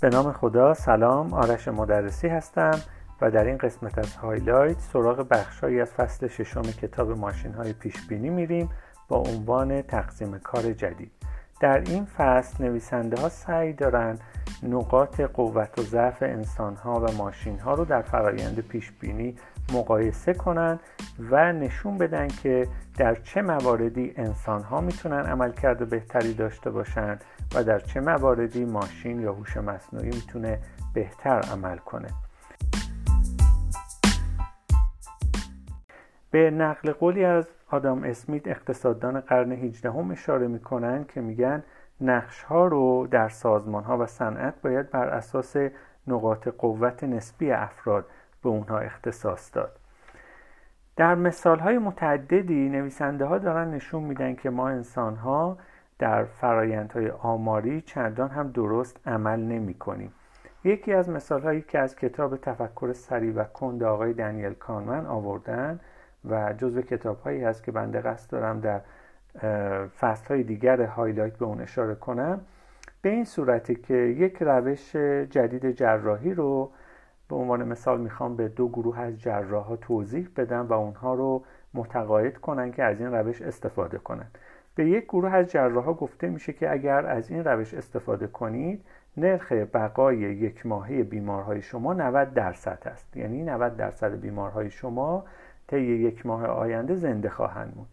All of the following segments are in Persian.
به نام خدا سلام آرش مدرسی هستم و در این قسمت از هایلایت سراغ بخشهایی از فصل ششم کتاب ماشین های پیش بینی میریم با عنوان تقسیم کار جدید. در این فصل نویسنده ها سعی دارند نقاط قوت و ضعف انسان ها و ماشین ها رو در فرایند پیش بینی مقایسه کنند و نشون بدن که در چه مواردی انسان ها می‌تونن عملکرد بهتری داشته باشند و در چه مواردی ماشین یا هوش مصنوعی می‌تونه بهتر عمل کنه. به نقل قولی از آدام اسمیت اقتصاددان قرن 18 هم اشاره می‌کنن که میگن نقش ها رو در سازمان ها و صنعت باید بر اساس نقاط قوت نسبی افراد به اونها اختصاص داد. در مثال های متعددی نویسنده ها دارن نشون میدن که ما انسان ها در فرایندهای آماری چندان هم درست عمل نمی کنیم. یکی از مثال هایی که از کتاب تفکر سریع و کند آقای دنیل کانمن آوردن و جزو کتاب هایی هست که بنده قصد دارم در فصل های دیگر هایلایت به اون اشاره کنم. به این صورتی که یک روش جدید جراحی رو به عنوان مثال می‌خوام به دو گروه از جراح ها توضیح بدم و اونها رو متقاعد کنن که از این روش استفاده کنن. به یک گروه از جراح ها گفته میشه که اگر از این روش استفاده کنید نرخ بقای یک ماهه بیمارهای شما 90 درصد است. یعنی 90 درصد بیمارهای شما طی یک ماه آینده زنده خواهند بود.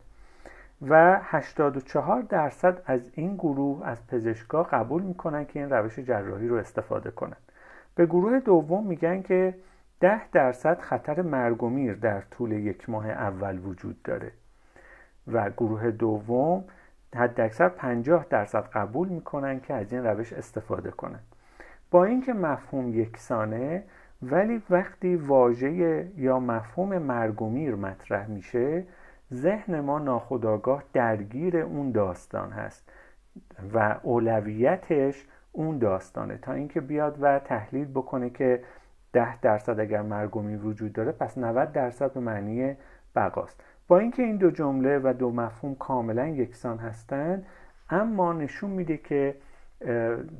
و 84 درصد از این گروه از پزشکا قبول می‌کنن که این روش جراحی رو استفاده کنند به گروه دوم میگن که 10 درصد خطر مرگ و میر در طول یک ماه اول وجود dare و گروه دوم حد اکثر 50 درصد قبول می‌کنن که از این روش استفاده کنند با اینکه مفهوم یکسانه ولی وقتی واژه یا مفهوم مرگ و میر مطرح میشه ذهن ما ناخودآگاه درگیر اون داستان هست و اولویتش اون داستانه. تا اینکه بیاد و تحلیل بکنه که ده درصد اگر مرگ و میر وجود داره پس 90 درصد به معنی بقاست. با اینکه این دو جمله و دو مفهوم کاملا یکسان هستند اما نشون میده که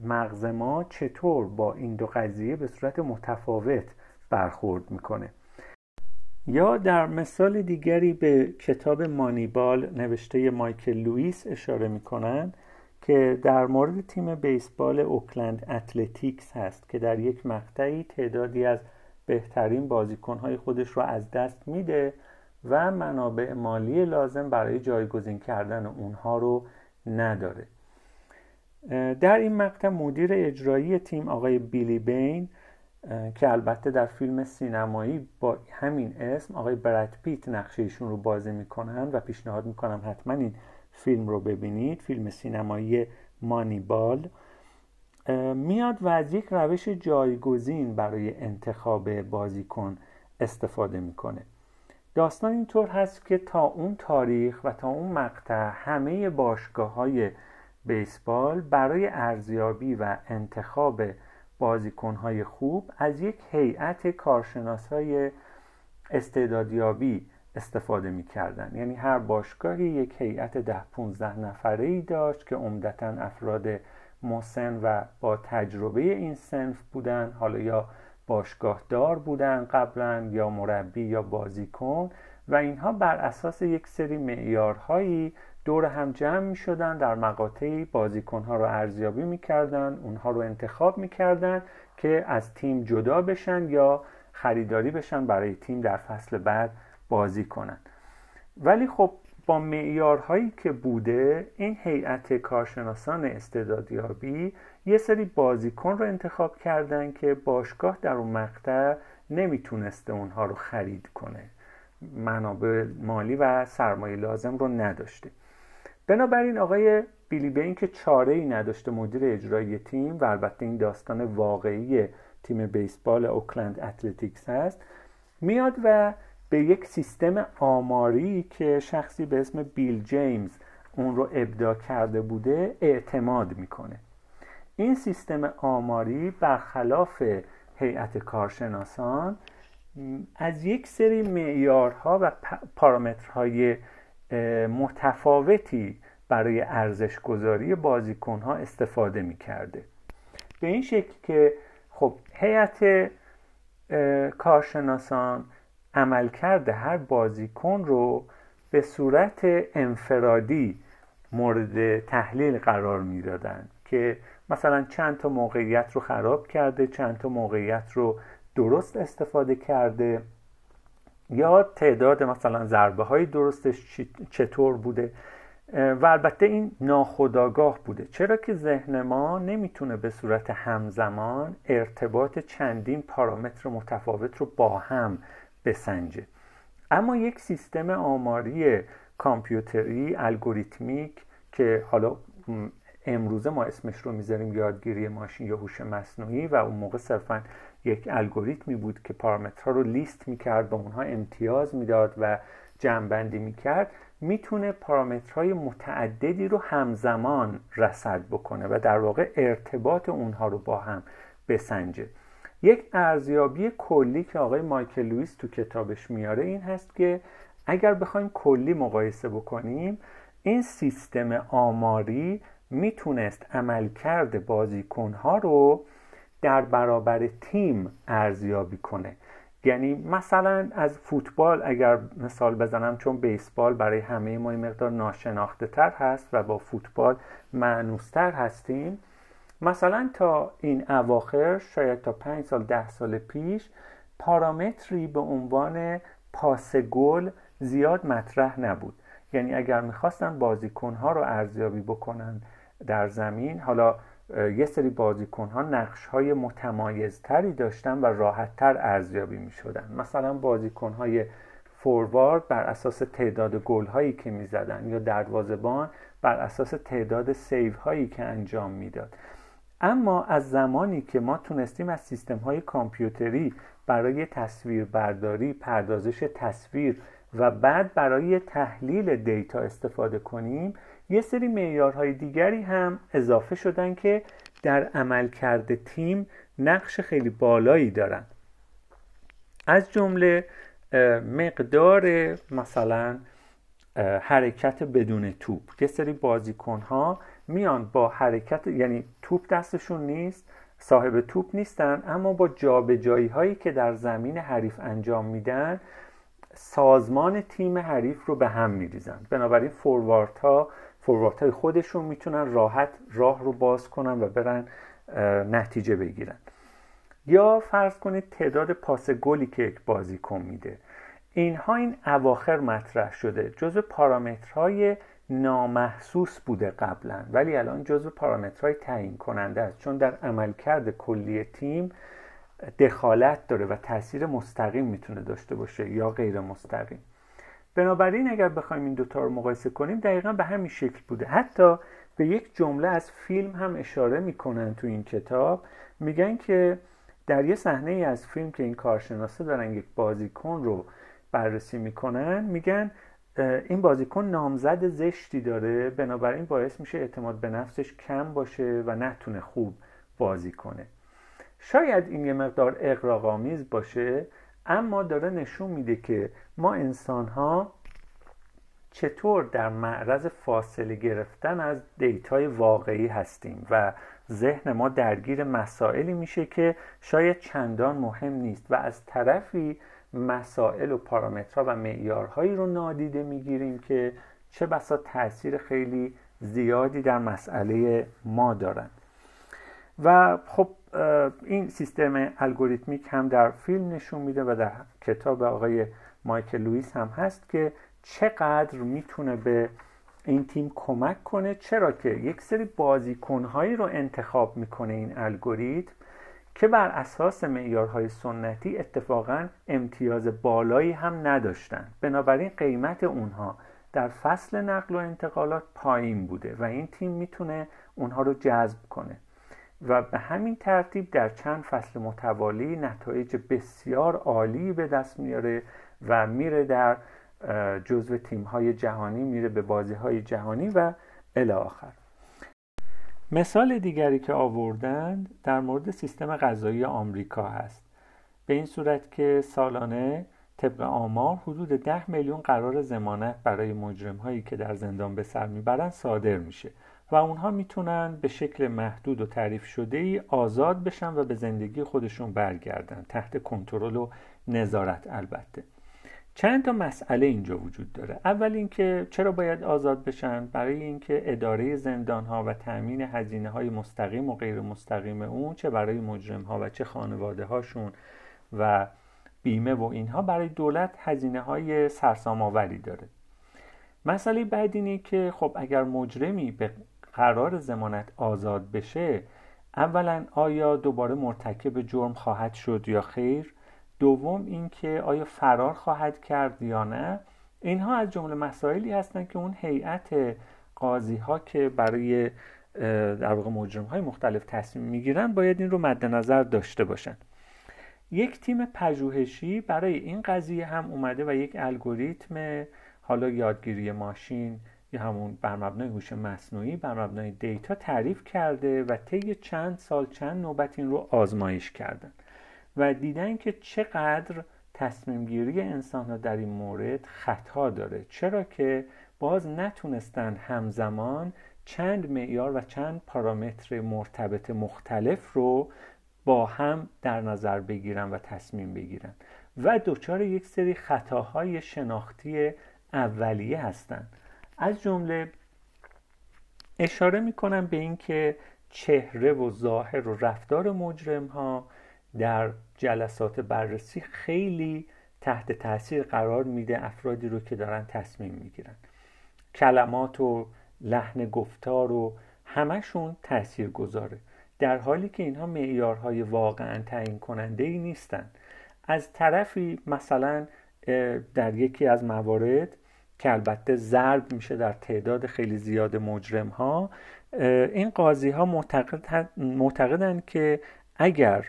مغز ما چطور با این دو قضیه به صورت متفاوت برخورد می‌کنه. یا در مثال دیگری به کتاب مانیبال نوشته مایکل لوئیس اشاره می‌کنن که در مورد تیم بیسبال اوکلند اتلتیکس هست که در یک مقطعی تعدادی از بهترین بازیکنهای خودش رو از دست میده و منابع مالی لازم برای جایگزین کردن اونها رو نداره. در این مقطع مدیر اجرایی تیم آقای بیلی بین که البته در فیلم سینمایی با همین اسم آقای برد پیت نقشه ایشون رو بازی می‌کنن و پیشنهاد می‌کنم حتما این فیلم رو ببینید. فیلم سینمایی مانیبال. میاد و از یک روش جایگزین برای انتخاب بازیکن استفاده می‌کنه. داستان اینطور هست که تا اون تاریخ و تا اون مقطع همه باشگاه های بیسبال برای ارزیابی و انتخاب بازیکنهای خوب از یک هیئت کارشناس های استعدادیابی استفاده می‌کردن. یعنی هر باشگاهی یک هیئت ده 15 نفره ای داشت که عمدتا افراد مسن و با تجربه این سنف بودن. حالا یا باشگاه دار بودن قبلا یا مربی یا بازیکن و اینها بر اساس یک سری معیارهایی دور هم جمع می شدن در مقاطعی بازیکن ها رو ارزیابی می کردن اونها رو انتخاب می کردن که از تیم جدا بشن یا خریداری بشن برای تیم در فصل بعد بازی کنن. ولی خب با معیارهایی که بوده این هیئت کارشناسان استعدادیابی یه سری بازیکن رو انتخاب کردن که باشگاه در اون مقطع نمی‌تونسته اونها رو خرید کنه. منابع مالی و سرمایه لازم رو نداشته. بنابراین آقای بیلی بین که چاره ای نداشته مدیر اجرایی تیم و البته این داستان واقعی تیم بیسبال اوکلند اتلتیکس هست میاد و به یک سیستم آماری که شخصی به اسم بیل جیمز اون رو ابدا کرده بوده اعتماد می‌کنه. این سیستم آماری برخلاف هیئت کارشناسان از یک سری معیارها و پارامترهای متفاوتی برای ارزش گذاری بازیکن ها استفاده می کرده به این شکل که خب هیئت کارشناسان عملکرد هر بازیکن رو به صورت انفرادی مورد تحلیل قرار می‌دادن که مثلا چند تا موقعیت رو خراب کرده چند تا موقعیت رو درست استفاده کرده یا تعداد مثلا ضربه های درستش چطور بوده. و البته این ناخداگاه بوده. چرا که ذهن ما نمی‌تونه به صورت همزمان ارتباط چندین پارامتر متفاوت رو با هم بسنجه. اما یک سیستم آماری کامپیوتری الگوریتمیک که حالا امروزه ما اسمش رو می‌ذاریم یادگیری ماشین یا هوش مصنوعی و اون موقع صرفا یک الگوریتمی بود که پارامترها رو لیست می‌کرد به اونها امتیاز می‌داد و جمعبندی می‌کرد می‌تونه پارامترهای متعددی رو همزمان رصد بکنه و در واقع ارتباط اونها رو با هم بسنجه. یک ارزیابی کلی که آقای مایکل لویس تو کتابش میاره این هست که اگر بخوایم کلی مقایسه بکنیم این سیستم آماری می‌تونست عملکرد بازیکنها رو در برابر تیم ارزیابی کنه. یعنی مثلا از فوتبال اگر مثال بزنم چون بیسبال برای همه ما این مقدار ناشناخته تر هست و با فوتبال معنوستر هستیم مثلا تا این اواخر شاید تا پنج سال ده سال پیش پارامتری به عنوان پاس گل زیاد مطرح نبود. یعنی اگر می‌خواستن بازیکنها رو ارزیابی بکنن در زمین حالا یه سری بازیکن ها نقش های متمایزتری داشتن و راحتتر ارزیابی می شدن مثلا بازیکن های فوروارد بر اساس تعداد گل هایی که می زدن یا دروازه‌بان بر اساس تعداد save هایی که انجام می‌داد. اما از زمانی که ما تونستیم از سیستم های کامپیوتری برای تصویر برداری پردازش تصویر و بعد برای تحلیل دیتا استفاده کنیم یه سری معیارهای دیگری هم اضافه شدن که در عملکرد تیم نقش خیلی بالایی دارن. از جمله مقدار مثلا حرکت بدون توپ. یه سری بازیکن میان با حرکت یعنی توپ دستشون نیست صاحب توپ نیستن اما با جابجایی هایی که در زمین حریف انجام میدن سازمان تیم حریف رو به هم میریزن. بنابراین فوروارت ها فوروارت های خودشون می‌تونن راحت راه رو باز کنن و برن نتیجه بگیرن. یا فرض کنید تعداد پاس گلی که یک بازیکن میده. اینها این اواخر مطرح شده. جزو پارامترهای نامحسوس بوده قبلا. ولی الان جزو پارامترهای تعیین کننده است. چون در عملکرد کلی تیم دخالت داره و تاثیر مستقیم می‌تونه داشته باشه یا غیر مستقیم. بنابراین اگر بخوایم این دوتا رو مقایسه کنیم دقیقا به همین شکل بوده. حتی به یک جمله از فیلم هم اشاره می‌کنن تو این کتاب. میگن که در یه صحنه ای از فیلم که این کارشناسه دارن یک بازیکن رو بررسی می‌کنن میگن این بازیکن نامزد زشتی داره. بنابراین باعث میشه اعتماد به نفسش کم باشه و نتونه خوب بازی کنه. شاید این یه مقدار اقراقامیز باشه اما داره نشون میده که ما انسان ها چطور در معرض فاصله گرفتن از دیتای واقعی هستیم و ذهن ما درگیر مسائلی میشه که شاید چندان مهم نیست و از طرفی مسائل و پارامترها و معیارهایی رو نادیده می‌گیریم که چه بسا تاثیر خیلی زیادی در مسئله ما دارن. و خب این سیستم الگوریتمیک هم در فیلم نشون میده و در کتاب آقای مایکل لوئیس هم هست که چقدر می‌تونه به این تیم کمک کنه چرا که یک سری بازیکنهایی رو انتخاب می‌کنه این الگوریتم که بر اساس معیارهای سنتی اتفاقا امتیاز بالایی هم نداشتن. بنابراین قیمت اونها در فصل نقل و انتقالات پایین بوده و این تیم می‌تونه اونها رو جذب کنه. و به همین ترتیب در چند فصل متوالی نتایج بسیار عالی به دست میاره و میره در جزو تیم های جهانی میره به بازی های جهانی و الی آخر. مثال دیگری که آوردند در مورد سیستم غذایی آمریکا هست. به این صورت که سالانه طبق آمار حدود ده میلیون قرار زمانت برای مجرم هایی که در زندان به سر می‌برند صادر میشه و اونها می‌تونن به شکل محدود و تعریف شده ای آزاد بشن و به زندگی خودشون برگردن تحت کنترل و نظارت البته. چند تا مسئله اینجا وجود داره. اول اینکه چرا باید آزاد بشن؟ برای اینکه اداره زندان ها و تامین هزینه های مستقیم و غیر مستقیم اون چه برای مجرم ها و چه خانواده هاشون و بیمه و اینها برای دولت هزینه های سرسام آوری داره. مسئله بعد اینه که خب اگر مجرمی به قرار زمانت آزاد بشه اولا آیا دوباره مرتکب جرم خواهد شد یا خیر؟ دوم اینکه آیا فرار خواهد کرد یا نه اینها از جمله مسائلی هستند که اون هیئت قاضی ها که برای در واقع مجرم های مختلف تصمیم می‌گیرن باید این رو مد نظر داشته باشن. یک تیم پژوهشی برای این قضیه هم اومده و یک الگوریتم حالا یادگیری ماشین یا همون بر مبنای هوش مصنوعی بر مبنای دیتا تعریف کرده و طی چند سال چند نوبت این رو آزمایش کردن. و دیدن که چقدر تصمیم گیری انسان ها در این مورد خطا داره. چرا که باز نتونستن همزمان چند معیار و چند پارامتر مرتبط مختلف رو با هم در نظر بگیرن و تصمیم بگیرن. و دچار یک سری خطاهای شناختی اولیه هستند از جمله اشاره می‌کنم به اینکه چهره و ظاهر و رفتار مجرم ها در جلسات بررسی خیلی تحت تاثیر قرار میده افرادی رو که دارن تصمیم می‌گیرن. کلمات و لحن گفتار و همشون تاثیر گذاره در حالی که اینها معیارهای واقعا تعیین کننده ای نیستن. از طرفی مثلا در یکی از موارد که البته ضرب میشه در تعداد خیلی زیاد مجرم ها این قاضی ها معتقد معتقدن که اگر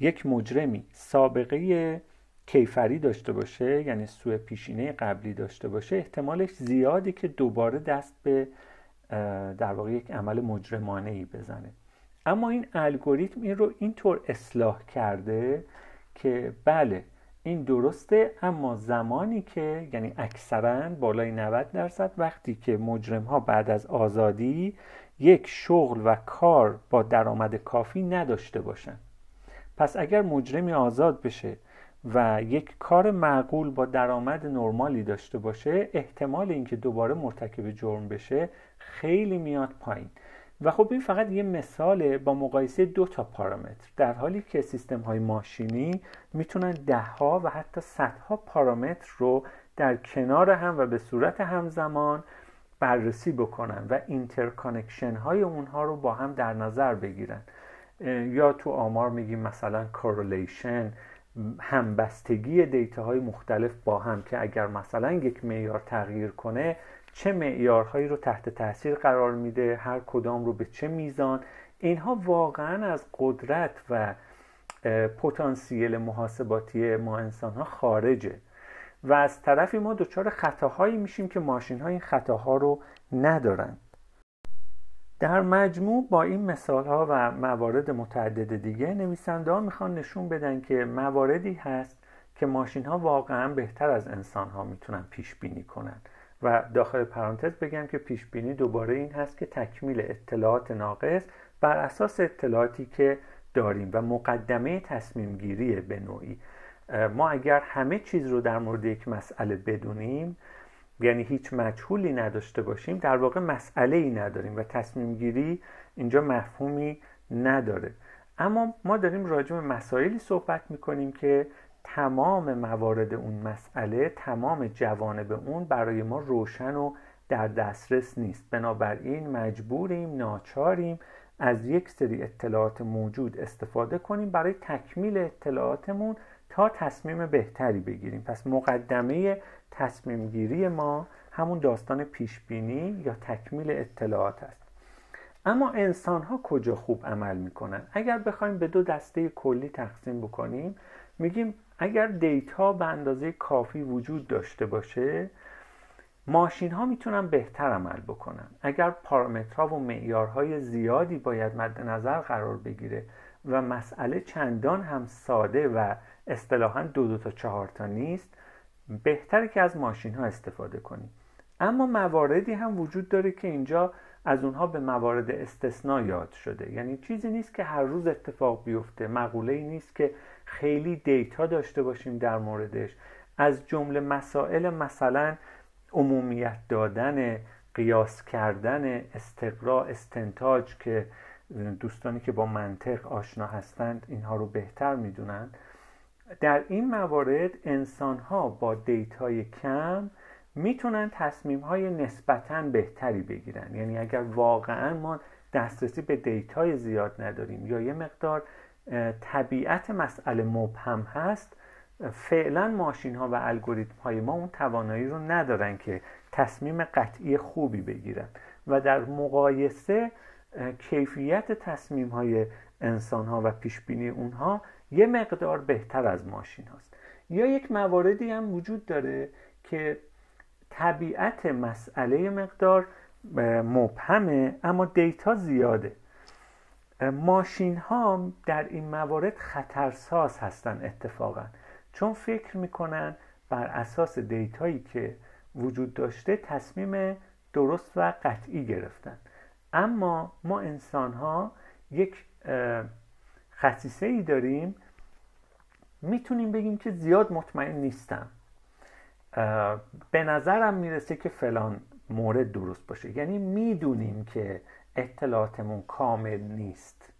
یک مجرمی سابقه کیفری داشته باشه یعنی سوء پیشینه قبلی داشته باشه احتمالش زیادی که دوباره دست به در واقع یک عمل مجرمانه ای بزنه. اما این الگوریتم این رو اینطور اصلاح کرده که بله این درسته اما زمانی که یعنی اکثرا بالای 90 درصد وقتی که مجرم ها بعد از آزادی یک شغل و کار با درآمد کافی نداشته باشن. پس اگر مجرمی آزاد بشه و یک کار معقول با درآمد نرمالی داشته باشه احتمال اینکه دوباره مرتکب جرم بشه خیلی میاد پایین. و خب این فقط یه مثاله با مقایسه دو تا پارامتر. در حالی که سیستم های ماشینی می‌تونن دهها و حتی صدها پارامتر رو در کنار هم و به صورت همزمان بررسی بکنن و interconnection های اونها رو با هم در نظر بگیرن. یا تو آمار میگیم مثلا correlation همبستگی دیتا های مختلف با هم که اگر مثلا یک معیار تغییر کنه چه معیارهایی رو تحت تاثیر قرار میده هر کدام رو به چه میزان اینها واقعا از قدرت و پتانسیل محاسباتی ما انسان ها خارجه. و از طرفی ما دچار خطاهایی میشیم که ماشین ها این خطاها رو ندارن. در مجموع با این مثال ها و موارد متعدد دیگه نویسنده ها می‌خوان نشون بدن که مواردی هست که ماشین ها واقعا بهتر از انسان ها می‌تونن پیش بینی کنن. و داخل پرانتز بگم که پیش بینی دوباره این هست که تکمیل اطلاعات ناقص بر اساس اطلاعاتی که داریم و مقدمه تصمیم گیری به نوعی. ما اگر همه چیز رو در مورد یک مسئله بدونیم یعنی هیچ مجهولی نداشته باشیم در واقع مسئله ای نداریم و تصمیم گیری اینجا مفهومی نداره. اما ما داریم راجع به مسائلی صحبت می‌کنیم که تمام موارد اون مسئله تمام جوانب اون برای ما روشن و در دسترس نیست. بنابراین مجبوریم ناچاریم از یک سری اطلاعات موجود استفاده کنیم برای تکمیل اطلاعاتمون تا تصمیم بهتری بگیریم. پس مقدمه تصمیم گیری ما همون داستان پیش بینی یا تکمیل اطلاعات است. اما انسان ها کجا خوب عمل می‌کنن؟ اگر بخوایم به دو دسته کلی تقسیم بکنیم میگیم اگر دیتا به اندازه کافی وجود داشته باشه ماشین ها می‌تونن بهتر عمل بکنن. اگر پارامترها و معیارهای زیادی باید مد نظر قرار بگیره و مسئله چندان هم ساده و اصطلاحا دو دو تا چهار تا نیست بهتره که از ماشین ها استفاده کنیم اما مواردی هم وجود داره که اینجا از اونها به موارد استثنا یاد شده. یعنی چیزی نیست که هر روز اتفاق بیفته. مقوله ای نیست که خیلی دیتا داشته باشیم در موردش. از جمله مسائل مثلا عمومیت دادن قیاس کردن استقرا استنتاج که دوستانی که با منطق آشنا هستند اینها رو بهتر می‌دونند در این موارد انسان ها با دیتای کم می‌تونن تصمیم های نسبتا بهتری بگیرن. یعنی اگر واقعا ما دسترسی به دیتای زیاد نداریم یا یه مقدار طبیعت مسئله مبهم هست فعلا ماشین ها و الگوریتم های ما اون توانایی رو ندارن که تصمیم قطعی خوبی بگیرن. و در مقایسه کیفیت تصمیم های انسان ها و پیش بینی اونها یه مقدار بهتر از ماشین هاست. یا یک مواردی هم وجود داره که طبیعت مسئله مقدار مبهمه اما دیتا زیاده. ماشین ها در این موارد خطرساز هستن اتفاقا. چون فکر می‌کنن بر اساس دیتایی که وجود داشته تصمیم درست و قطعی گرفتن. اما ما انسان ها یک خصیصه ای داریم می‌تونیم بگیم که زیاد مطمئن نیستم. به نظرم می‌رسه که فلان مورد درست باشه. یعنی می‌دونیم که اطلاعاتمون کامل نیست.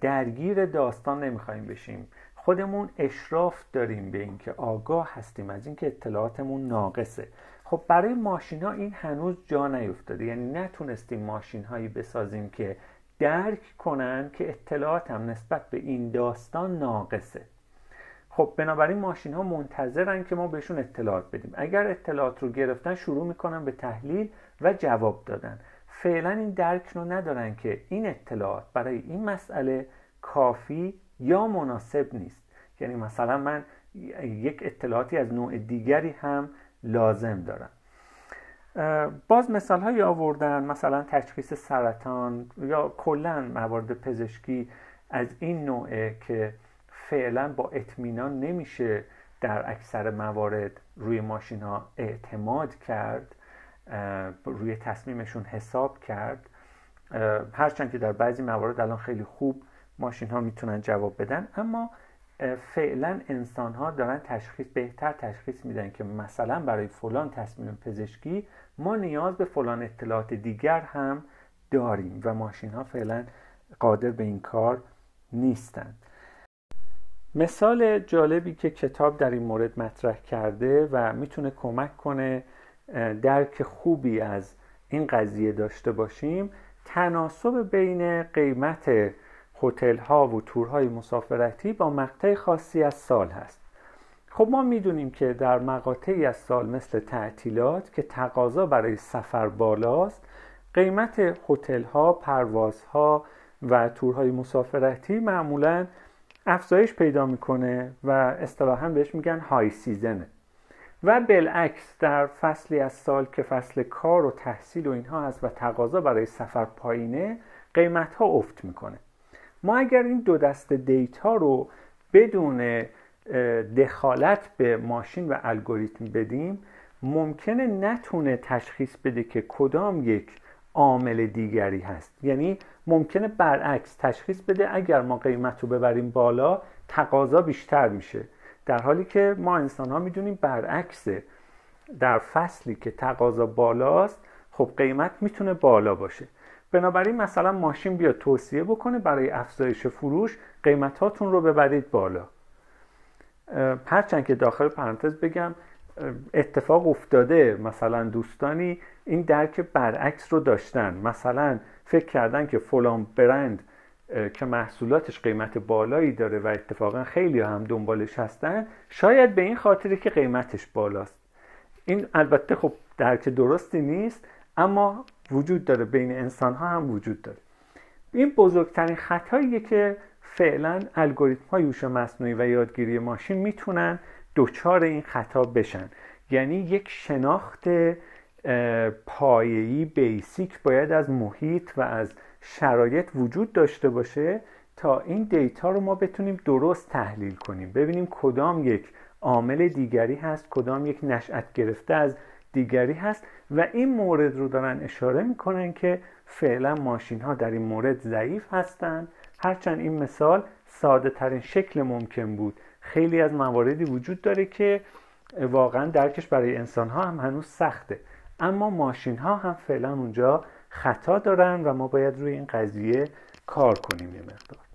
درگیر داستان نمی‌خوایم بشیم. خودمون اشراف داریم به اینکه آگاه هستیم از اینکه اطلاعاتمون ناقصه. خب برای ماشین ها این هنوز جا نیفتاده. یعنی نتونستیم ماشین هایی بسازیم که درک کنن که اطلاعات هم نسبت به این داستان ناقصه. خب بنابراین ماشین ها منتظرن که ما بهشون اطلاعات بدیم. اگر اطلاعات رو گرفتن شروع می‌کنن به تحلیل و جواب دادن. فعلا این درک رو ندارن که این اطلاعات برای این مسئله کافی یا مناسب نیست. یعنی مثلا من یک اطلاعاتی از نوع دیگری هم لازم دارم. باز مثال هایی آوردن مثلا تشخیص سرطان یا کلا موارد پزشکی از این نوعه که فعلا با اطمینان نمیشه در اکثر موارد روی ماشین ها اعتماد کرد روی تصمیمشون حساب کرد. هرچند که در بعضی موارد الان خیلی خوب ماشین ها می‌تونن جواب بدن اما فعلا انسان ها دارن تشخیص بهتر تشخیص میدن که مثلا برای فلان تصمیم پزشکی ما نیاز به فلان اطلاعات دیگر هم داریم و ماشین ها فعلا قادر به این کار نیستند مثال جالبی که کتاب در این مورد مطرح کرده و می‌تونه کمک کنه درک خوبی از این قضیه داشته باشیم تناسب بین قیمت هتل ها و تورهای مسافرتی با مقطع خاصی از سال هست. خب ما می‌دونیم که در مقاطعی از سال مثل تعطیلات که تقاضا برای سفر بالاست قیمت هتل ها پروازها و تورهای مسافرتی معمولا افزایش پیدا می‌کنه و اصطلاحا بهش میگن های سیزنه و بالعکس در فصلی از سال که فصل کار و تحصیل و اینها هست و تقاضا برای سفر پایینه قیمت ها افت می‌کنه. ما اگر این دو دست دیتا رو بدون دخالت به ماشین و الگوریتم بدیم ممکنه نتونه تشخیص بده که کدام یک عامل دیگری هست. یعنی ممکنه برعکس تشخیص بده اگر ما قیمت رو ببریم بالا تقاضا بیشتر میشه. در حالی که ما انسان ها می‌دونیم برعکسه در فصلی که تقاضا بالاست خب قیمت می‌تونه بالا باشه. بنابراین مثلا ماشین بیاد توصیه بکنه برای افزایش فروش قیمتاتون رو ببرید بالا. هرچند که داخل پرانتز بگم اتفاق افتاده. مثلا دوستانی این درک برعکس رو داشتن. مثلا فکر کردن که فلان برند که محصولاتش قیمت بالایی داره و اتفاقا خیلی هم دنبالش هستن شاید به این خاطره که قیمتش بالاست. این البته خب درک درستی نیست اما وجود داره بین انسان ها هم وجود داره. این بزرگترین خطاییه که فعلا الگوریتم های هوش مصنوعی و یادگیری ماشین می‌تونن دچار این خطا بشن. یعنی یک شناخت پایه‌ای بیسیک باید از محیط و از شرایط وجود داشته باشه تا این دیتا رو ما بتونیم درست تحلیل کنیم. ببینیم کدام یک عامل دیگری هست کدام یک نشأت گرفته از دیگری هست و این مورد رو دارن اشاره می‌کنن که فعلا ماشین ها در این مورد ضعیف هستند هرچند این مثال ساده ترین شکل ممکن بود. خیلی از مواردی وجود داره که واقعا درکش برای انسان ها هم هنوز سخته. اما ماشین ها هم فعلا اونجا خطا دارن و ما باید روی این قضیه کار کنیم یه مقدار.